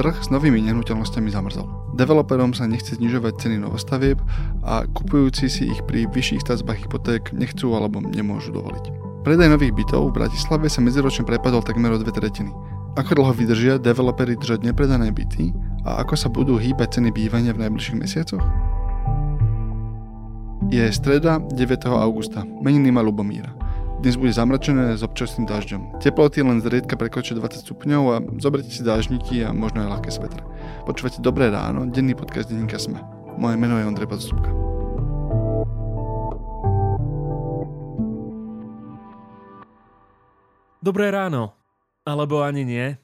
trh s novými nehnuteľnosťami zamrzol. Developerom sa nechce znižovať ceny novostavieb a kupujúci si ich pri vyšších stavbách hypoték nechcú alebo nemôžu dovoliť. Predaj nových bytov v Bratislave sa medziročne prepadol takmer o dve tretiny. Ako dlho vydržia developery držať nepredané byty a ako sa budú hýbať ceny bývania v najbližších mesiacoch? Je streda 9. augusta, meniny má Lubomíra. Dnes bude zamračené s občasným dažďom. Teploty len zriedka prekročia 20 stupňov a zoberte si dážniky a možno aj ľahké svetre. Počúvate Dobré ráno, denný podcast denníka Sme. Moje meno je Ondrej Podstupka. Dobré ráno. Alebo ani nie.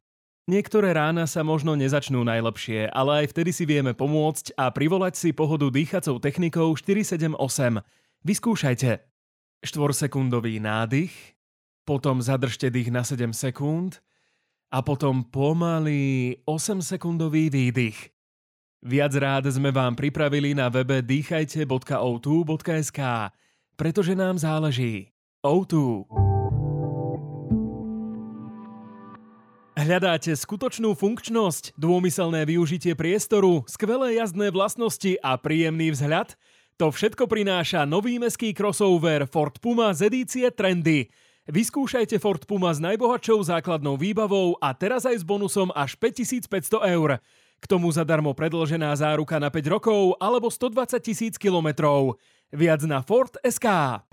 Niektoré rána sa možno nezačnú najlepšie, ale aj vtedy si vieme pomôcť a privolať si pohodu dýchacou technikou 478. Vyskúšajte. Štvorsekundový nádych, potom zadržte dých na 7 sekúnd a potom pomalý 8-sekundový výdych. Viac rád sme vám pripravili na webe dýchajte.o2.sk, pretože nám záleží. O2. Hľadáte skutočnú funkčnosť, dômyselné využitie priestoru, skvelé jazdné vlastnosti a príjemný vzhľad? To všetko prináša nový meský crossover Ford Puma z edície Trendy. Vyskúšajte Ford Puma s najbohatšou základnou výbavou a teraz aj s bonusom až 5500 eur. K tomu zadarmo predlžená záruka na 5 rokov alebo 120 tisíc kilometrov. Viac na Ford SK.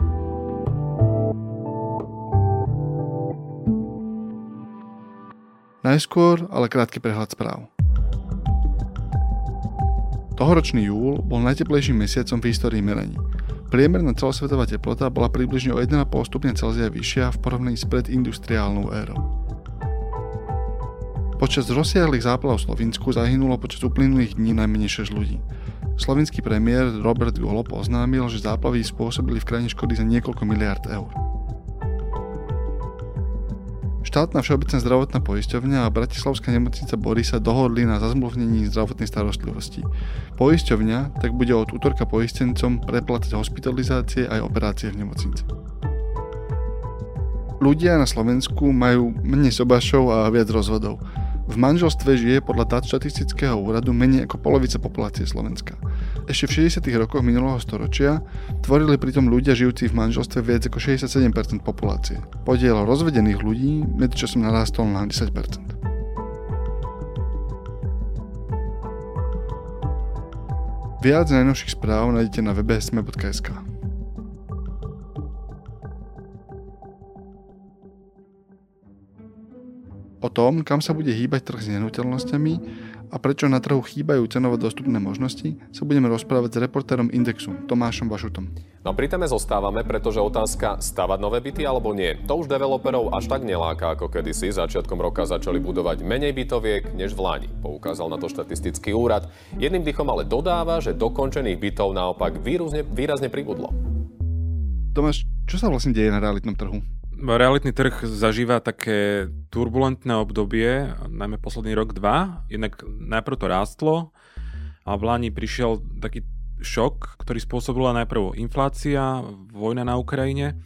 Najskôr ale krátky prehľad správ. Tohoročný júl bol najteplejším mesiacom v histórii merení. Priemerná celosvetová teplota bola približne o 1,5 stupňa Celzia vyššia v porovnaní s predindustriálnou érou. Počas rozsiahlých záplav v Slovensku zahynulo počas uplynulých dní najmenej 6 ľudí. Slovenský premiér Robert Golob oznámil, že záplavy spôsobili v krajine škody za niekoľko miliard eur. Štátna všeobecná zdravotná poisťovňa a Bratislavská nemocnica Bory sa dohodli na zazmluvnení zdravotnej starostlivosti. Poisťovňa tak bude od útorka poistencom preplatať hospitalizácie aj operácie v nemocnici. Ľudia na Slovensku majú menej sobašov a viac rozvodov. V manželstve žije podľa dát štatistického úradu menej ako polovica populácie Slovenska. Ešte v 60. rokoch minulého storočia tvorili pritom ľudia žijúci v manželstve viac ako 67% populácie. Podiel rozvedených ľudí medzičasom narástol na 10%. Viac najnovších správ nájdete na webe sme.sk. O tom, kam sa bude hýbať trh s nehnuteľnosťami a prečo na trhu chýbajú cenovo dostupné možnosti, sa budeme rozprávať s reportérom Indexu, Tomášom Vašutom. No pri téme zostávame, pretože otázka stavať nové byty alebo nie, to už developerov až tak neláka ako kedysi. Začiatkom roka začali budovať menej bytoviek než v Lani. Poukázal na to štatistický úrad. Jedným dychom ale dodáva, že dokončených bytov naopak výrazne, výrazne pribudlo. Tomáš, čo sa vlastne deje na realitnom trhu? Realitný trh zažíva také turbulentné obdobie, najmä posledný rok, dva. Jednak najprv to rástlo a v Lani prišiel taký šok, ktorý spôsobila najprv inflácia, vojna na Ukrajine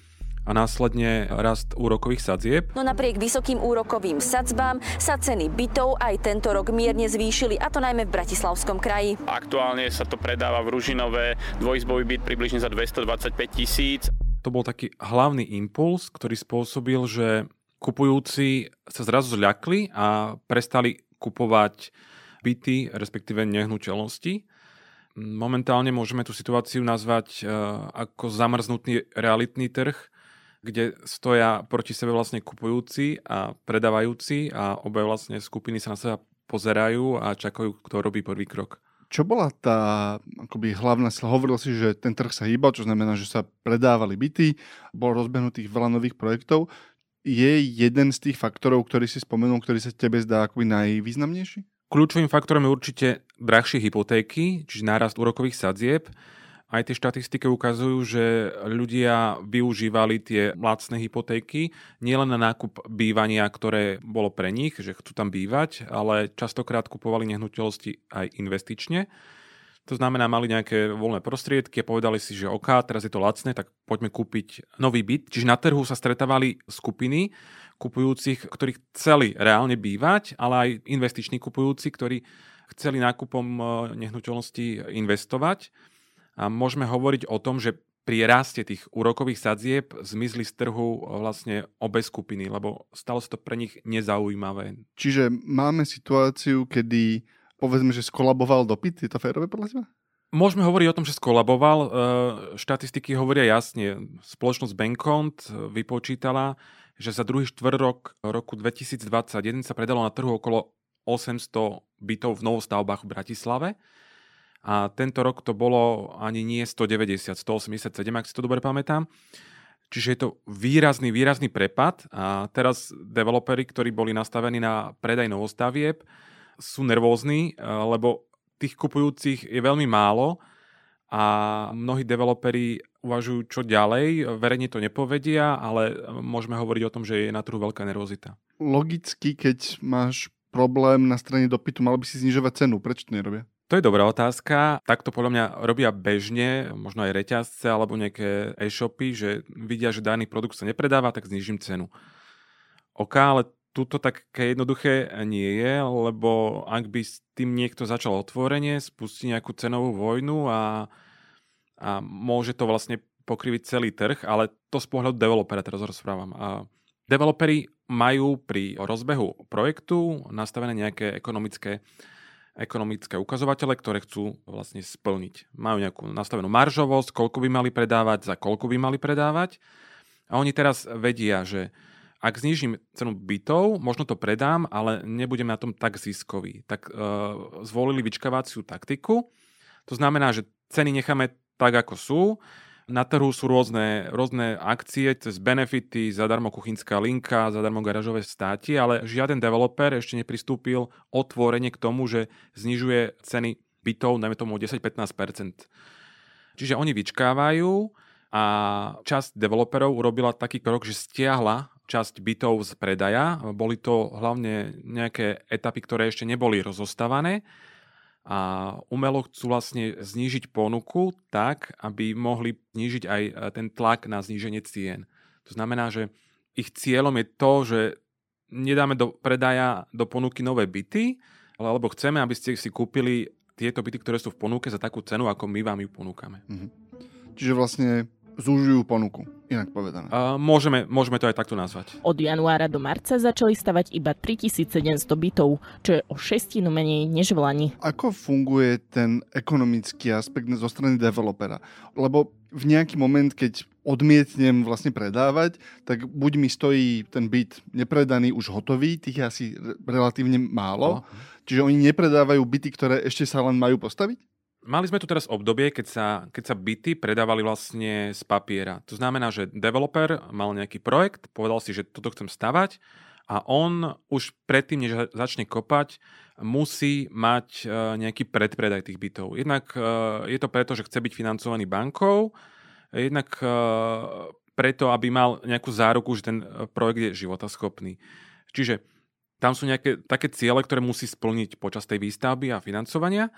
a následne rast úrokových sadzieb. No napriek vysokým úrokovým sadzbám sa ceny bytov aj tento rok mierne zvýšili, a to najmä v Bratislavskom kraji. Aktuálne sa to predáva v Ružinové dvojizbový byt približne za 225 tisíc to bol taký hlavný impuls, ktorý spôsobil, že kupujúci sa zrazu zľakli a prestali kupovať byty, respektíve nehnuteľnosti. Momentálne môžeme tú situáciu nazvať e, ako zamrznutý realitný trh, kde stoja proti sebe vlastne kupujúci a predávajúci a obe vlastne skupiny sa na seba pozerajú a čakajú, kto robí prvý krok. Čo bola tá akoby hlavná sila? Hovoril si, že ten trh sa hýbal, čo znamená, že sa predávali byty, bolo rozbehnutých veľa nových projektov. Je jeden z tých faktorov, ktorý si spomenul, ktorý sa tebe zdá akoby najvýznamnejší? Kľúčovým faktorom je určite drahšie hypotéky, čiže nárast úrokových sadzieb aj tie štatistiky ukazujú, že ľudia využívali tie lacné hypotéky nielen na nákup bývania, ktoré bolo pre nich, že chcú tam bývať, ale častokrát kupovali nehnuteľnosti aj investične. To znamená, mali nejaké voľné prostriedky a povedali si, že OK, teraz je to lacné, tak poďme kúpiť nový byt. Čiže na trhu sa stretávali skupiny kupujúcich, ktorí chceli reálne bývať, ale aj investiční kupujúci, ktorí chceli nákupom e, nehnuteľnosti investovať. A môžeme hovoriť o tom, že pri raste tých úrokových sadzieb zmizli z trhu vlastne obe skupiny, lebo stalo sa to pre nich nezaujímavé. Čiže máme situáciu, kedy povedzme, že skolaboval dopyt? Je to férové podľa teba? Môžeme hovoriť o tom, že skolaboval. E, štatistiky hovoria jasne. Spoločnosť Bankont vypočítala, že za druhý štvrt rok roku 2021 sa predalo na trhu okolo 800 bytov v novostavbách v Bratislave. A tento rok to bolo ani nie 190, 187, ak si to dobre pamätám. Čiže je to výrazný, výrazný prepad a teraz developeri, ktorí boli nastavení na predaj novostavieb, sú nervózni, eh, lebo tých kupujúcich je veľmi málo a mnohí developeri uvažujú, čo ďalej. Verejne to nepovedia, ale môžeme hovoriť o tom, že je na trhu veľká nervozita. Logicky, keď máš problém na strane dopytu, mal by si znižovať cenu. Prečo to nerobia? To je dobrá otázka. Takto podľa mňa robia bežne, možno aj reťazce alebo nejaké e-shopy, že vidia, že daný produkt sa nepredáva, tak znižím cenu. OK, ale tuto také jednoduché nie je, lebo ak by s tým niekto začal otvorenie, spustí nejakú cenovú vojnu a, a môže to vlastne pokriviť celý trh, ale to z pohľadu developera teraz rozprávam. A developeri majú pri rozbehu projektu nastavené nejaké ekonomické ekonomické ukazovatele, ktoré chcú vlastne splniť. Majú nejakú nastavenú maržovosť, koľko by mali predávať, za koľko by mali predávať. A oni teraz vedia, že ak znižím cenu bytov, možno to predám, ale nebudem na tom tak ziskový. Tak uh, zvolili vyčkávaciu taktiku. To znamená, že ceny necháme tak, ako sú. Na trhu sú rôzne, rôzne akcie cez benefity, zadarmo kuchynská linka, zadarmo garážové státi, ale žiaden developer ešte nepristúpil otvorene k tomu, že znižuje ceny bytov, najmä tomu o 10-15%. Čiže oni vyčkávajú a časť developerov urobila taký krok, že stiahla časť bytov z predaja. Boli to hlavne nejaké etapy, ktoré ešte neboli rozostávané a umelo chcú vlastne znížiť ponuku tak, aby mohli znížiť aj e, ten tlak na zníženie cien. To znamená, že ich cieľom je to, že nedáme do predaja do ponuky nové byty, alebo chceme, aby ste si kúpili tieto byty, ktoré sú v ponuke za takú cenu, ako my vám ju ponúkame. Mhm. Čiže vlastne zúžujú ponuku, inak povedané. Uh, môžeme, môžeme to aj takto nazvať. Od januára do marca začali stavať iba 3700 bytov, čo je o šestinu menej než v Lani. Ako funguje ten ekonomický aspekt zo strany developera? Lebo v nejaký moment, keď odmietnem vlastne predávať, tak buď mi stojí ten byt nepredaný, už hotový, tých je asi relatívne málo, uh čiže oni nepredávajú byty, ktoré ešte sa len majú postaviť? Mali sme tu teraz obdobie, keď sa, keď sa byty predávali vlastne z papiera. To znamená, že developer mal nejaký projekt, povedal si, že toto chcem stavať a on už predtým, než začne kopať, musí mať e, nejaký predpredaj tých bytov. Jednak e, je to preto, že chce byť financovaný bankou, jednak e, preto, aby mal nejakú záruku, že ten projekt je životaschopný. Čiže tam sú nejaké také ciele, ktoré musí splniť počas tej výstavby a financovania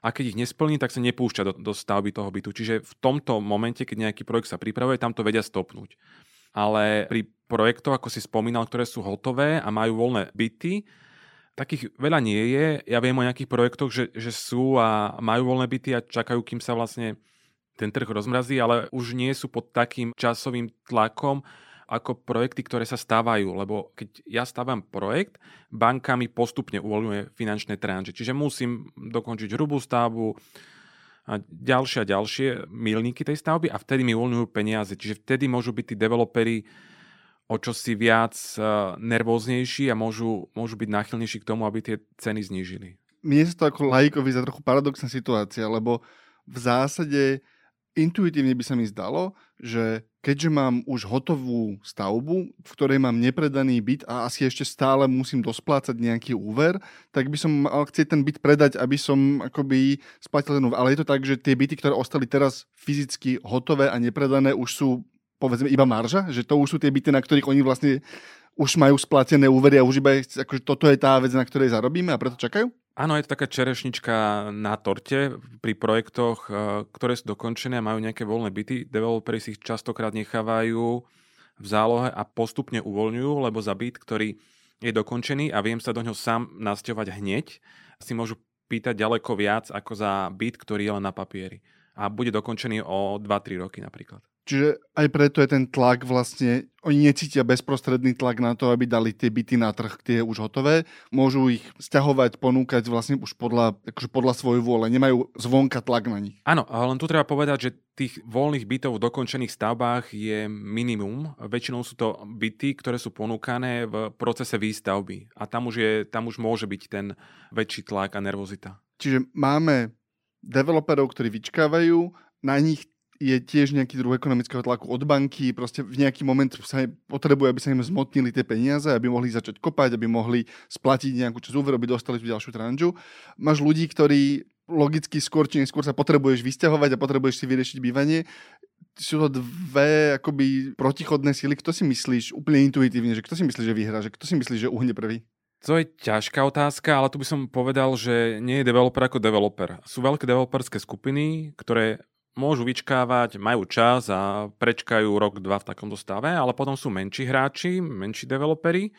a keď ich nesplní, tak sa nepúšťa do, do stavby toho bytu. Čiže v tomto momente, keď nejaký projekt sa pripravuje, tam to vedia stopnúť. Ale pri projektoch, ako si spomínal, ktoré sú hotové a majú voľné byty, takých veľa nie je. Ja viem o nejakých projektoch, že, že sú a majú voľné byty a čakajú, kým sa vlastne ten trh rozmrazí, ale už nie sú pod takým časovým tlakom, ako projekty, ktoré sa stávajú, lebo keď ja stávam projekt, banka mi postupne uvoľňuje finančné tranže, čiže musím dokončiť hrubú stavbu a ďalšie a ďalšie milníky tej stavby a vtedy mi uvoľňujú peniaze, čiže vtedy môžu byť tí developeri o čosi viac e, nervóznejší a môžu, môžu byť náchylnejší k tomu, aby tie ceny znížili. Mne sa to ako laikovi za trochu paradoxná situácia, lebo v zásade intuitívne by sa mi zdalo, že keďže mám už hotovú stavbu, v ktorej mám nepredaný byt a asi ešte stále musím dosplácať nejaký úver, tak by som mal chcieť ten byt predať, aby som akoby splatil ten úver. Ale je to tak, že tie byty, ktoré ostali teraz fyzicky hotové a nepredané, už sú povedzme iba marža? Že to už sú tie byty, na ktorých oni vlastne už majú splatené úvery a už iba, akože toto je tá vec, na ktorej zarobíme a preto čakajú? Áno, je to taká čerešnička na torte pri projektoch, eh, ktoré sú dokončené a majú nejaké voľné byty. Developeri si ich častokrát nechávajú v zálohe a postupne uvoľňujú, lebo za byt, ktorý je dokončený a viem sa do ňoho sám nasťovať hneď, si môžu pýtať ďaleko viac ako za byt, ktorý je len na papieri. A bude dokončený o 2-3 roky napríklad. Čiže aj preto je ten tlak vlastne, oni necítia bezprostredný tlak na to, aby dali tie byty na trh, tie už hotové. Môžu ich stiahovať, ponúkať vlastne už podľa, akože podľa svojej vôle. Nemajú zvonka tlak na nich. Áno, ale len tu treba povedať, že tých voľných bytov v dokončených stavbách je minimum. Väčšinou sú to byty, ktoré sú ponúkané v procese výstavby. A tam už, je, tam už môže byť ten väčší tlak a nervozita. Čiže máme developerov, ktorí vyčkávajú, na nich je tiež nejaký druh ekonomického tlaku od banky, proste v nejaký moment sa potrebuje, aby sa im zmotnili tie peniaze, aby mohli začať kopať, aby mohli splatiť nejakú časť úveru, aby dostali tú ďalšiu tranžu. Máš ľudí, ktorí logicky skôr či neskôr sa potrebuješ vysťahovať a potrebuješ si vyriešiť bývanie. Sú to dve akoby protichodné sily. Kto si myslíš úplne intuitívne, že kto si myslí, že vyhrá, že kto si myslí, že uhne prvý? To je ťažká otázka, ale tu by som povedal, že nie je developer ako developer. Sú veľké developerské skupiny, ktoré môžu vyčkávať, majú čas a prečkajú rok, dva v takomto stave, ale potom sú menší hráči, menší developeri,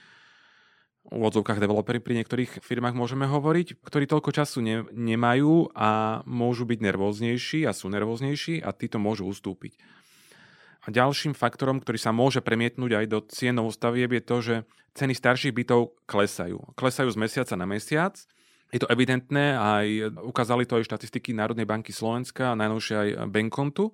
v odzovkách developeri pri niektorých firmách môžeme hovoriť, ktorí toľko času ne, nemajú a môžu byť nervóznejší a sú nervóznejší a títo môžu ustúpiť. A ďalším faktorom, ktorý sa môže premietnúť aj do cienov stavieb je to, že ceny starších bytov klesajú. Klesajú z mesiaca na mesiac je to evidentné, aj ukázali to aj štatistiky Národnej banky Slovenska a najnovšie aj Bankontu,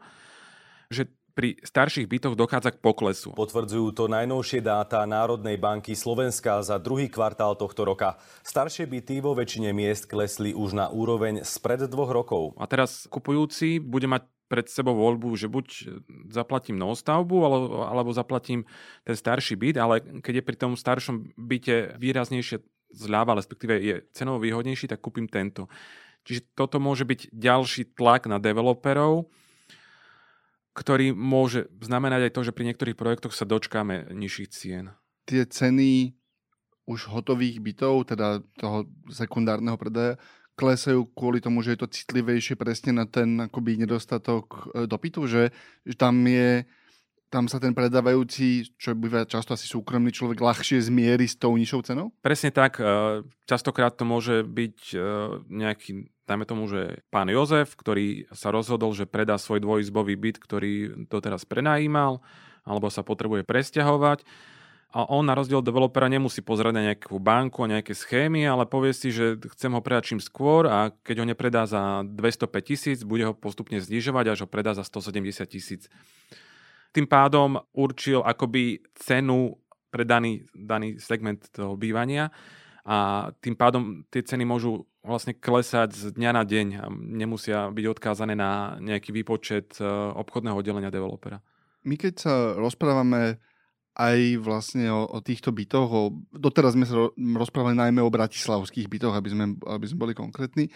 že pri starších bytoch dochádza k poklesu. Potvrdzujú to najnovšie dáta Národnej banky Slovenska za druhý kvartál tohto roka. Staršie byty vo väčšine miest klesli už na úroveň spred dvoch rokov. A teraz kupujúci bude mať pred sebou voľbu, že buď zaplatím novostavbu, alebo, alebo zaplatím ten starší byt, ale keď je pri tom staršom byte výraznejšie zľava, respektíve je cenovo výhodnejší, tak kúpim tento. Čiže toto môže byť ďalší tlak na developerov, ktorý môže znamenať aj to, že pri niektorých projektoch sa dočkáme nižších cien. Tie ceny už hotových bytov, teda toho sekundárneho predaja, klesajú kvôli tomu, že je to citlivejšie presne na ten akoby nedostatok e, dopytu, že, že tam je tam sa ten predávajúci, čo býva často asi súkromný človek, ľahšie zmieri s tou nižšou cenou? Presne tak. E, častokrát to môže byť e, nejaký, dajme tomu, že pán Jozef, ktorý sa rozhodol, že predá svoj dvojizbový byt, ktorý doteraz prenajímal, alebo sa potrebuje presťahovať. A on na rozdiel od developera nemusí pozerať na nejakú banku a nejaké schémy, ale povie si, že chcem ho predať čím skôr a keď ho nepredá za 205 tisíc, bude ho postupne znižovať, až ho predá za 170 tisíc tým pádom určil akoby cenu pre daný, daný segment toho bývania a tým pádom tie ceny môžu vlastne klesať z dňa na deň a nemusia byť odkázané na nejaký výpočet e, obchodného oddelenia developera. My keď sa rozprávame aj vlastne o, o týchto bytoch, o, doteraz sme sa rozprávali najmä o bratislavských bytoch, aby sme, aby sme boli konkrétni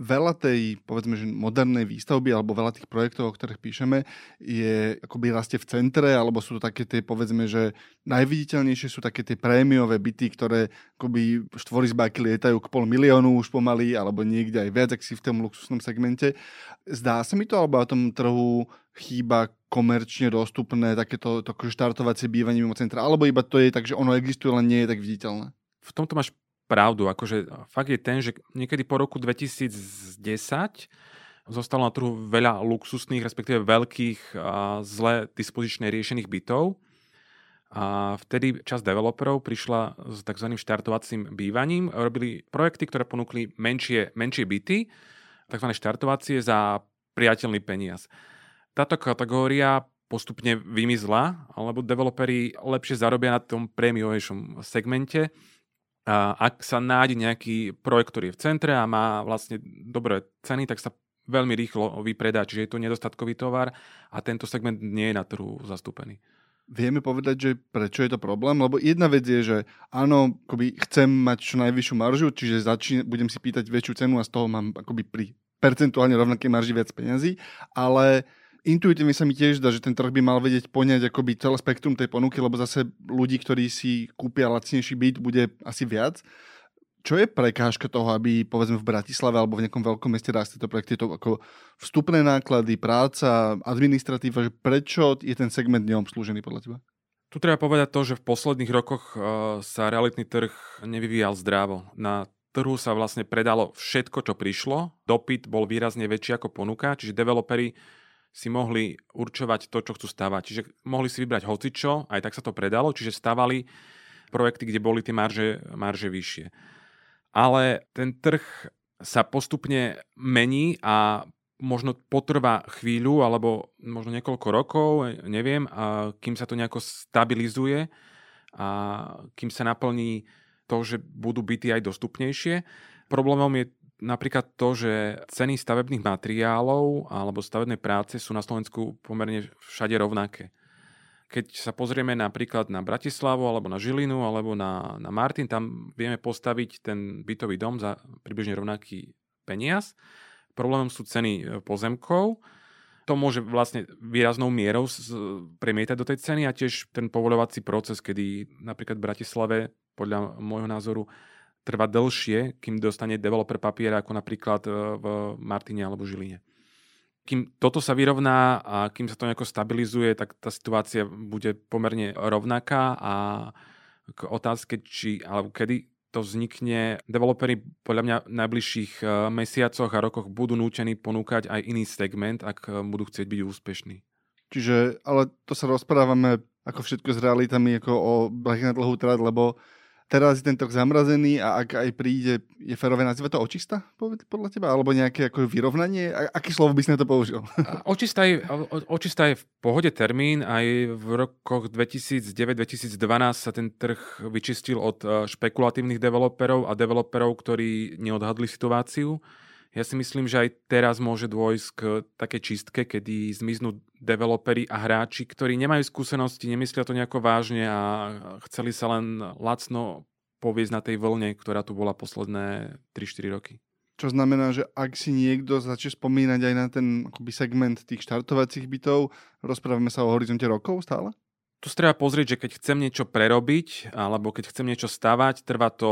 veľa tej, povedzme, že modernej výstavby alebo veľa tých projektov, o ktorých píšeme, je akoby rastie v centre, alebo sú to také tie, povedzme, že najviditeľnejšie sú také tie prémiové byty, ktoré akoby štvorizbáky lietajú k pol miliónu už pomaly, alebo niekde aj viac, ak si v tom luxusnom segmente. Zdá sa mi to, alebo na tom trhu chýba komerčne dostupné takéto to štartovacie bývanie mimo centra, alebo iba to je tak, že ono existuje, len nie je tak viditeľné? V tomto máš pravdu. Akože fakt je ten, že niekedy po roku 2010 zostalo na trhu veľa luxusných, respektíve veľkých a zle dispozične riešených bytov. A vtedy časť developerov prišla s tzv. štartovacím bývaním. Robili projekty, ktoré ponúkli menšie, menšie byty, tzv. štartovacie za priateľný peniaz. Táto kategória postupne vymizla, alebo developeri lepšie zarobia na tom prémiovejšom segmente, ak sa nájde nejaký projekt, ktorý je v centre a má vlastne dobré ceny, tak sa veľmi rýchlo vypredá, čiže je to nedostatkový tovar a tento segment nie je na trhu zastúpený. Vieme povedať, že prečo je to problém? Lebo jedna vec je, že áno, akoby chcem mať čo najvyššiu maržu, čiže začín, budem si pýtať väčšiu cenu a z toho mám akoby pri percentuálne rovnakej marži viac peniazy, ale intuitívne sa mi tiež zdá, že ten trh by mal vedieť poňať akoby celé spektrum tej ponuky, lebo zase ľudí, ktorí si kúpia lacnejší byt, bude asi viac. Čo je prekážka toho, aby povedzme v Bratislave alebo v nejakom veľkom meste rásli to projekty, to ako vstupné náklady, práca, administratíva, že prečo je ten segment neobslúžený podľa teba? Tu treba povedať to, že v posledných rokoch uh, sa realitný trh nevyvíjal zdravo. Na trhu sa vlastne predalo všetko, čo prišlo. Dopyt bol výrazne väčší ako ponuka, čiže developeri si mohli určovať to, čo chcú stavať. Čiže mohli si vybrať hocičo, aj tak sa to predalo, čiže stavali projekty, kde boli tie marže, marže vyššie ale ten trh sa postupne mení a možno potrvá chvíľu alebo možno niekoľko rokov, neviem, a kým sa to nejako stabilizuje a kým sa naplní to, že budú byty aj dostupnejšie. Problémom je napríklad to, že ceny stavebných materiálov alebo stavebnej práce sú na Slovensku pomerne všade rovnaké. Keď sa pozrieme napríklad na Bratislavu, alebo na Žilinu, alebo na, na Martin, tam vieme postaviť ten bytový dom za približne rovnaký peniaz. Problémom sú ceny e, pozemkov. To môže vlastne výraznou mierou premietať do tej ceny a tiež ten povoľovací proces, kedy napríklad v Bratislave, podľa môjho názoru, trvá dlhšie, kým dostane developer papiera ako napríklad e, v Martine alebo Žiline kým toto sa vyrovná a kým sa to nejako stabilizuje, tak tá situácia bude pomerne rovnaká a k otázke, či, alebo kedy to vznikne, developeri podľa mňa v najbližších e, mesiacoch a rokoch budú nútení ponúkať aj iný segment, ak e, budú chcieť byť úspešní. Čiže, ale to sa rozprávame ako všetko s realitami, ako o na dlhú trať, lebo teraz je ten trh zamrazený a ak aj príde, je férové nazývať to očista podľa teba? Alebo nejaké ako vyrovnanie? A, aký slovo by si na to použil? Očista je, očista je v pohode termín. Aj v rokoch 2009-2012 sa ten trh vyčistil od e, špekulatívnych developerov a developerov, ktorí neodhadli situáciu. Ja si myslím, že aj teraz môže dôjsť k takej čistke, kedy zmiznú developeri a hráči, ktorí nemajú skúsenosti, nemyslia to nejako vážne a chceli sa len lacno poviesť na tej vlne, ktorá tu bola posledné 3-4 roky. Čo znamená, že ak si niekto začne spomínať aj na ten akoby segment tých štartovacích bytov, rozprávame sa o horizonte rokov stále? Tu treba pozrieť, že keď chcem niečo prerobiť, alebo keď chcem niečo stavať, trvá to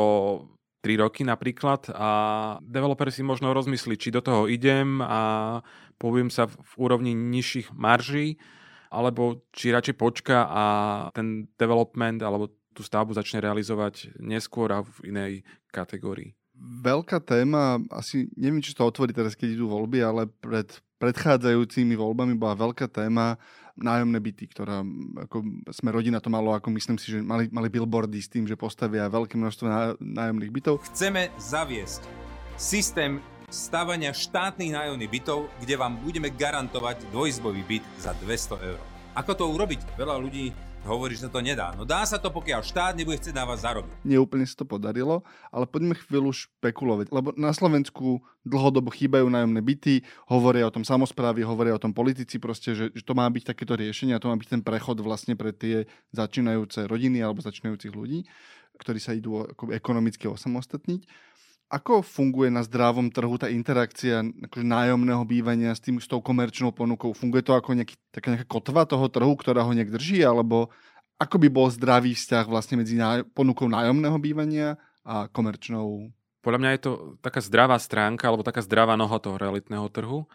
3 roky napríklad a developer si možno rozmyslí, či do toho idem a poviem sa v úrovni nižších marží, alebo či radšej počka a ten development alebo tú stavbu začne realizovať neskôr a v inej kategórii. Veľká téma, asi neviem, či to otvorí teraz, keď idú voľby, ale pred predchádzajúcimi voľbami bola veľká téma nájomné byty, ktorá ako sme rodina to malo, ako myslím si, že mali, mali billboardy s tým, že postavia veľké množstvo nájomných bytov. Chceme zaviesť systém stavania štátnych nájomných bytov, kde vám budeme garantovať dvojizbový byt za 200 eur. Ako to urobiť? Veľa ľudí hovorí, že to nedá. No dá sa to, pokiaľ štát nebude chcieť na vás zarobiť. Neúplne sa to podarilo, ale poďme chvíľu špekulovať, lebo na Slovensku dlhodobo chýbajú nájomné byty, hovoria o tom samozprávy, hovoria o tom politici, proste, že, že to má byť takéto riešenie a to má byť ten prechod vlastne pre tie začínajúce rodiny alebo začínajúcich ľudí, ktorí sa idú ekonomicky osamostatniť. Ako funguje na zdravom trhu tá interakcia akože nájomného bývania s, tým, s tou komerčnou ponukou? Funguje to ako nejaký, taká nejaká kotva toho trhu, ktorá ho nejak drží? Alebo ako by bol zdravý vzťah vlastne medzi náj- ponukou nájomného bývania a komerčnou? Podľa mňa je to taká zdravá stránka alebo taká zdravá noha toho realitného trhu.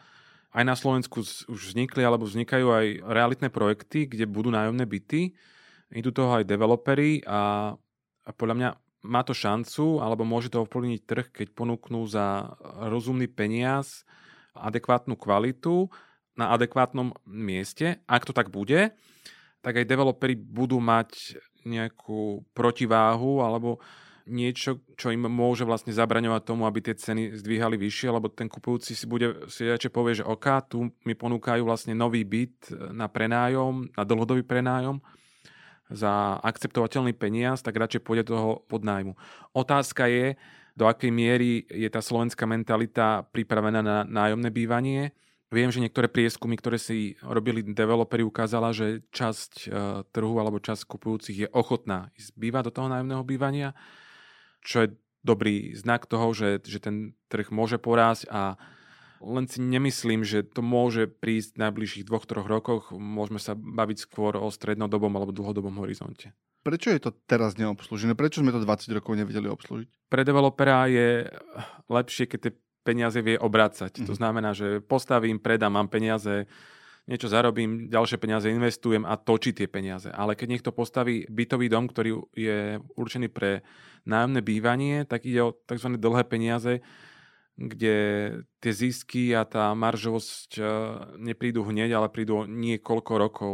Aj na Slovensku už vznikli alebo vznikajú aj realitné projekty, kde budú nájomné byty. Idú toho aj developery a, a podľa mňa má to šancu, alebo môže to ovplyvniť trh, keď ponúknú za rozumný peniaz adekvátnu kvalitu na adekvátnom mieste. Ak to tak bude, tak aj developeri budú mať nejakú protiváhu alebo niečo, čo im môže vlastne zabraňovať tomu, aby tie ceny zdvíhali vyššie, lebo ten kupujúci si bude si radšej povie, že OK, tu mi ponúkajú vlastne nový byt na prenájom, na dlhodobý prenájom za akceptovateľný peniaz, tak radšej pôjde toho podnájmu. Otázka je, do akej miery je tá slovenská mentalita pripravená na nájomné bývanie. Viem, že niektoré prieskumy, ktoré si robili developeri, ukázala, že časť e, trhu alebo časť kupujúcich je ochotná ísť bývať do toho nájomného bývania, čo je dobrý znak toho, že, že ten trh môže porásť a len si nemyslím, že to môže prísť v najbližších dvoch, troch rokoch. Môžeme sa baviť skôr o strednodobom alebo dlhodobom horizonte. Prečo je to teraz neobslužené? Prečo sme to 20 rokov nevedeli obslužiť? Pre developera je lepšie, keď tie peniaze vie obrácať. Mm-hmm. To Mhm. znamená, že postavím, predám, mám peniaze, niečo zarobím, ďalšie peniaze investujem a točí tie peniaze. Ale keď niekto postaví bytový dom, ktorý je určený pre nájomné bývanie, tak ide o tzv. dlhé peniaze, kde tie zisky a tá maržovosť eh, neprídu hneď, ale prídu niekoľko rokov.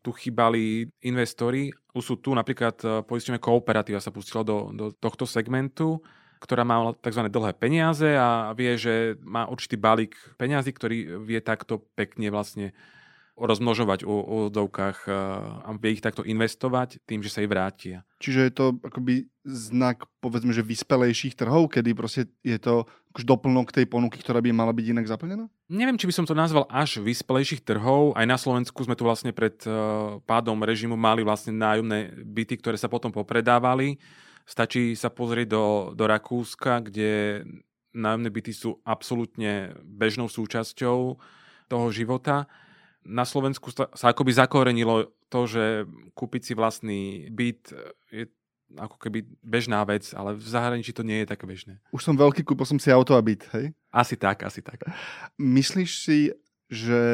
Tu chýbali investori, sú tu napríklad eh, poistenie kooperatíva sa pustila do, do tohto segmentu, ktorá má tzv. dlhé peniaze a vie, že má určitý balík peniazy, ktorý vie takto pekne vlastne rozmnožovať v úvodzovkách eh, a vie ich takto investovať tým, že sa jej vrátia. Čiže je to akoby znak, povedzme, že vyspelejších trhov, kedy proste je to akož doplnok tej ponuky, ktorá by mala byť inak zaplnená? Neviem, či by som to nazval až vyspelejších trhov. Aj na Slovensku sme tu vlastne pred eh, pádom režimu mali vlastne nájomné byty, ktoré sa potom popredávali. Stačí sa pozrieť do, do Rakúska, kde nájomné byty sú absolútne bežnou súčasťou toho života. Na Slovensku sa, akoby zakorenilo to, že kúpiť si vlastný byt je ako keby bežná vec, ale v zahraničí to nie je také bežné. Už som veľký, kúpil som si auto a byt, hej? Asi tak, asi tak. Myslíš si, že,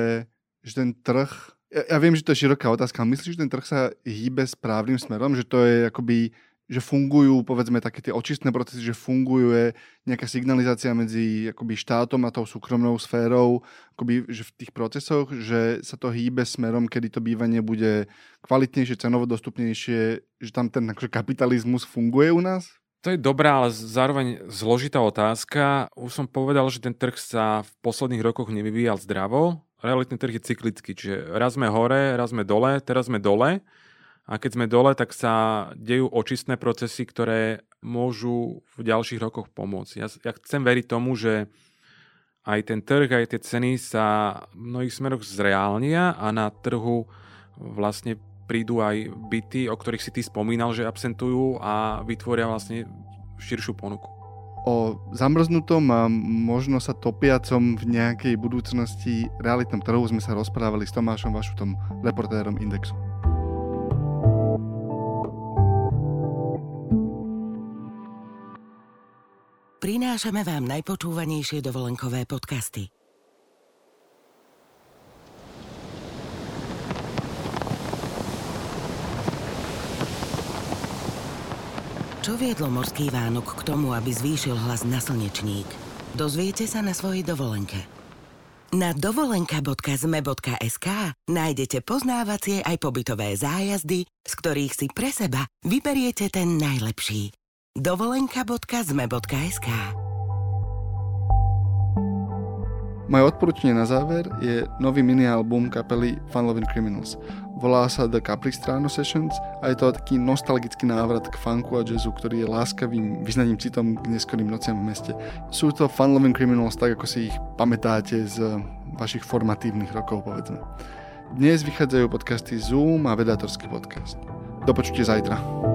že ten trh... Ja, ja viem, že to je široká otázka, ale myslíš, že ten trh sa hýbe správnym smerom? Že to je akoby že fungujú, povedzme, také tie očistné procesy, že funguje nejaká signalizácia medzi akoby štátom a tou súkromnou sférou, akoby, že v tých procesoch, že sa to hýbe smerom, kedy to bývanie bude kvalitnejšie, cenovo dostupnejšie, že tam ten akože, kapitalizmus funguje u nás? To je dobrá, ale zároveň zložitá otázka. Už som povedal, že ten trh sa v posledných rokoch nevyvíjal zdravo. Realitný trh je cyklický, čiže raz sme hore, raz sme dole, teraz sme dole. A keď sme dole, tak sa dejú očistné procesy, ktoré môžu v ďalších rokoch pomôcť. Ja, ja chcem veriť tomu, že aj ten trh, aj tie ceny sa v mnohých smeroch zreálnia a na trhu vlastne prídu aj byty, o ktorých si ty spomínal, že absentujú a vytvoria vlastne širšiu ponuku. O zamrznutom a možno sa topiacom v nejakej budúcnosti realitnom trhu sme sa rozprávali s Tomášom Vašutom, reportérom Indexu. Prinášame vám najpočúvanejšie dovolenkové podcasty. Čo viedlo morský Vánok k tomu, aby zvýšil hlas na slnečník? Dozviete sa na svojej dovolenke. Na dovolenka.zme.sk nájdete poznávacie aj pobytové zájazdy, z ktorých si pre seba vyberiete ten najlepší. dovolenka.zme.sk Moje odporúčanie na záver je nový mini-album kapely Fun Loving Criminals. Volá sa The Capistrano Sessions a je to taký nostalgický návrat k funku a jazzu, ktorý je láskavým vyznaním citom k neskorým nociam v meste. Sú to Fun Loving Criminals tak, ako si ich pamätáte z vašich formatívnych rokov, povedzme. Dnes vychádzajú podcasty Zoom a Vedátorský podcast. Do počutia zajtra.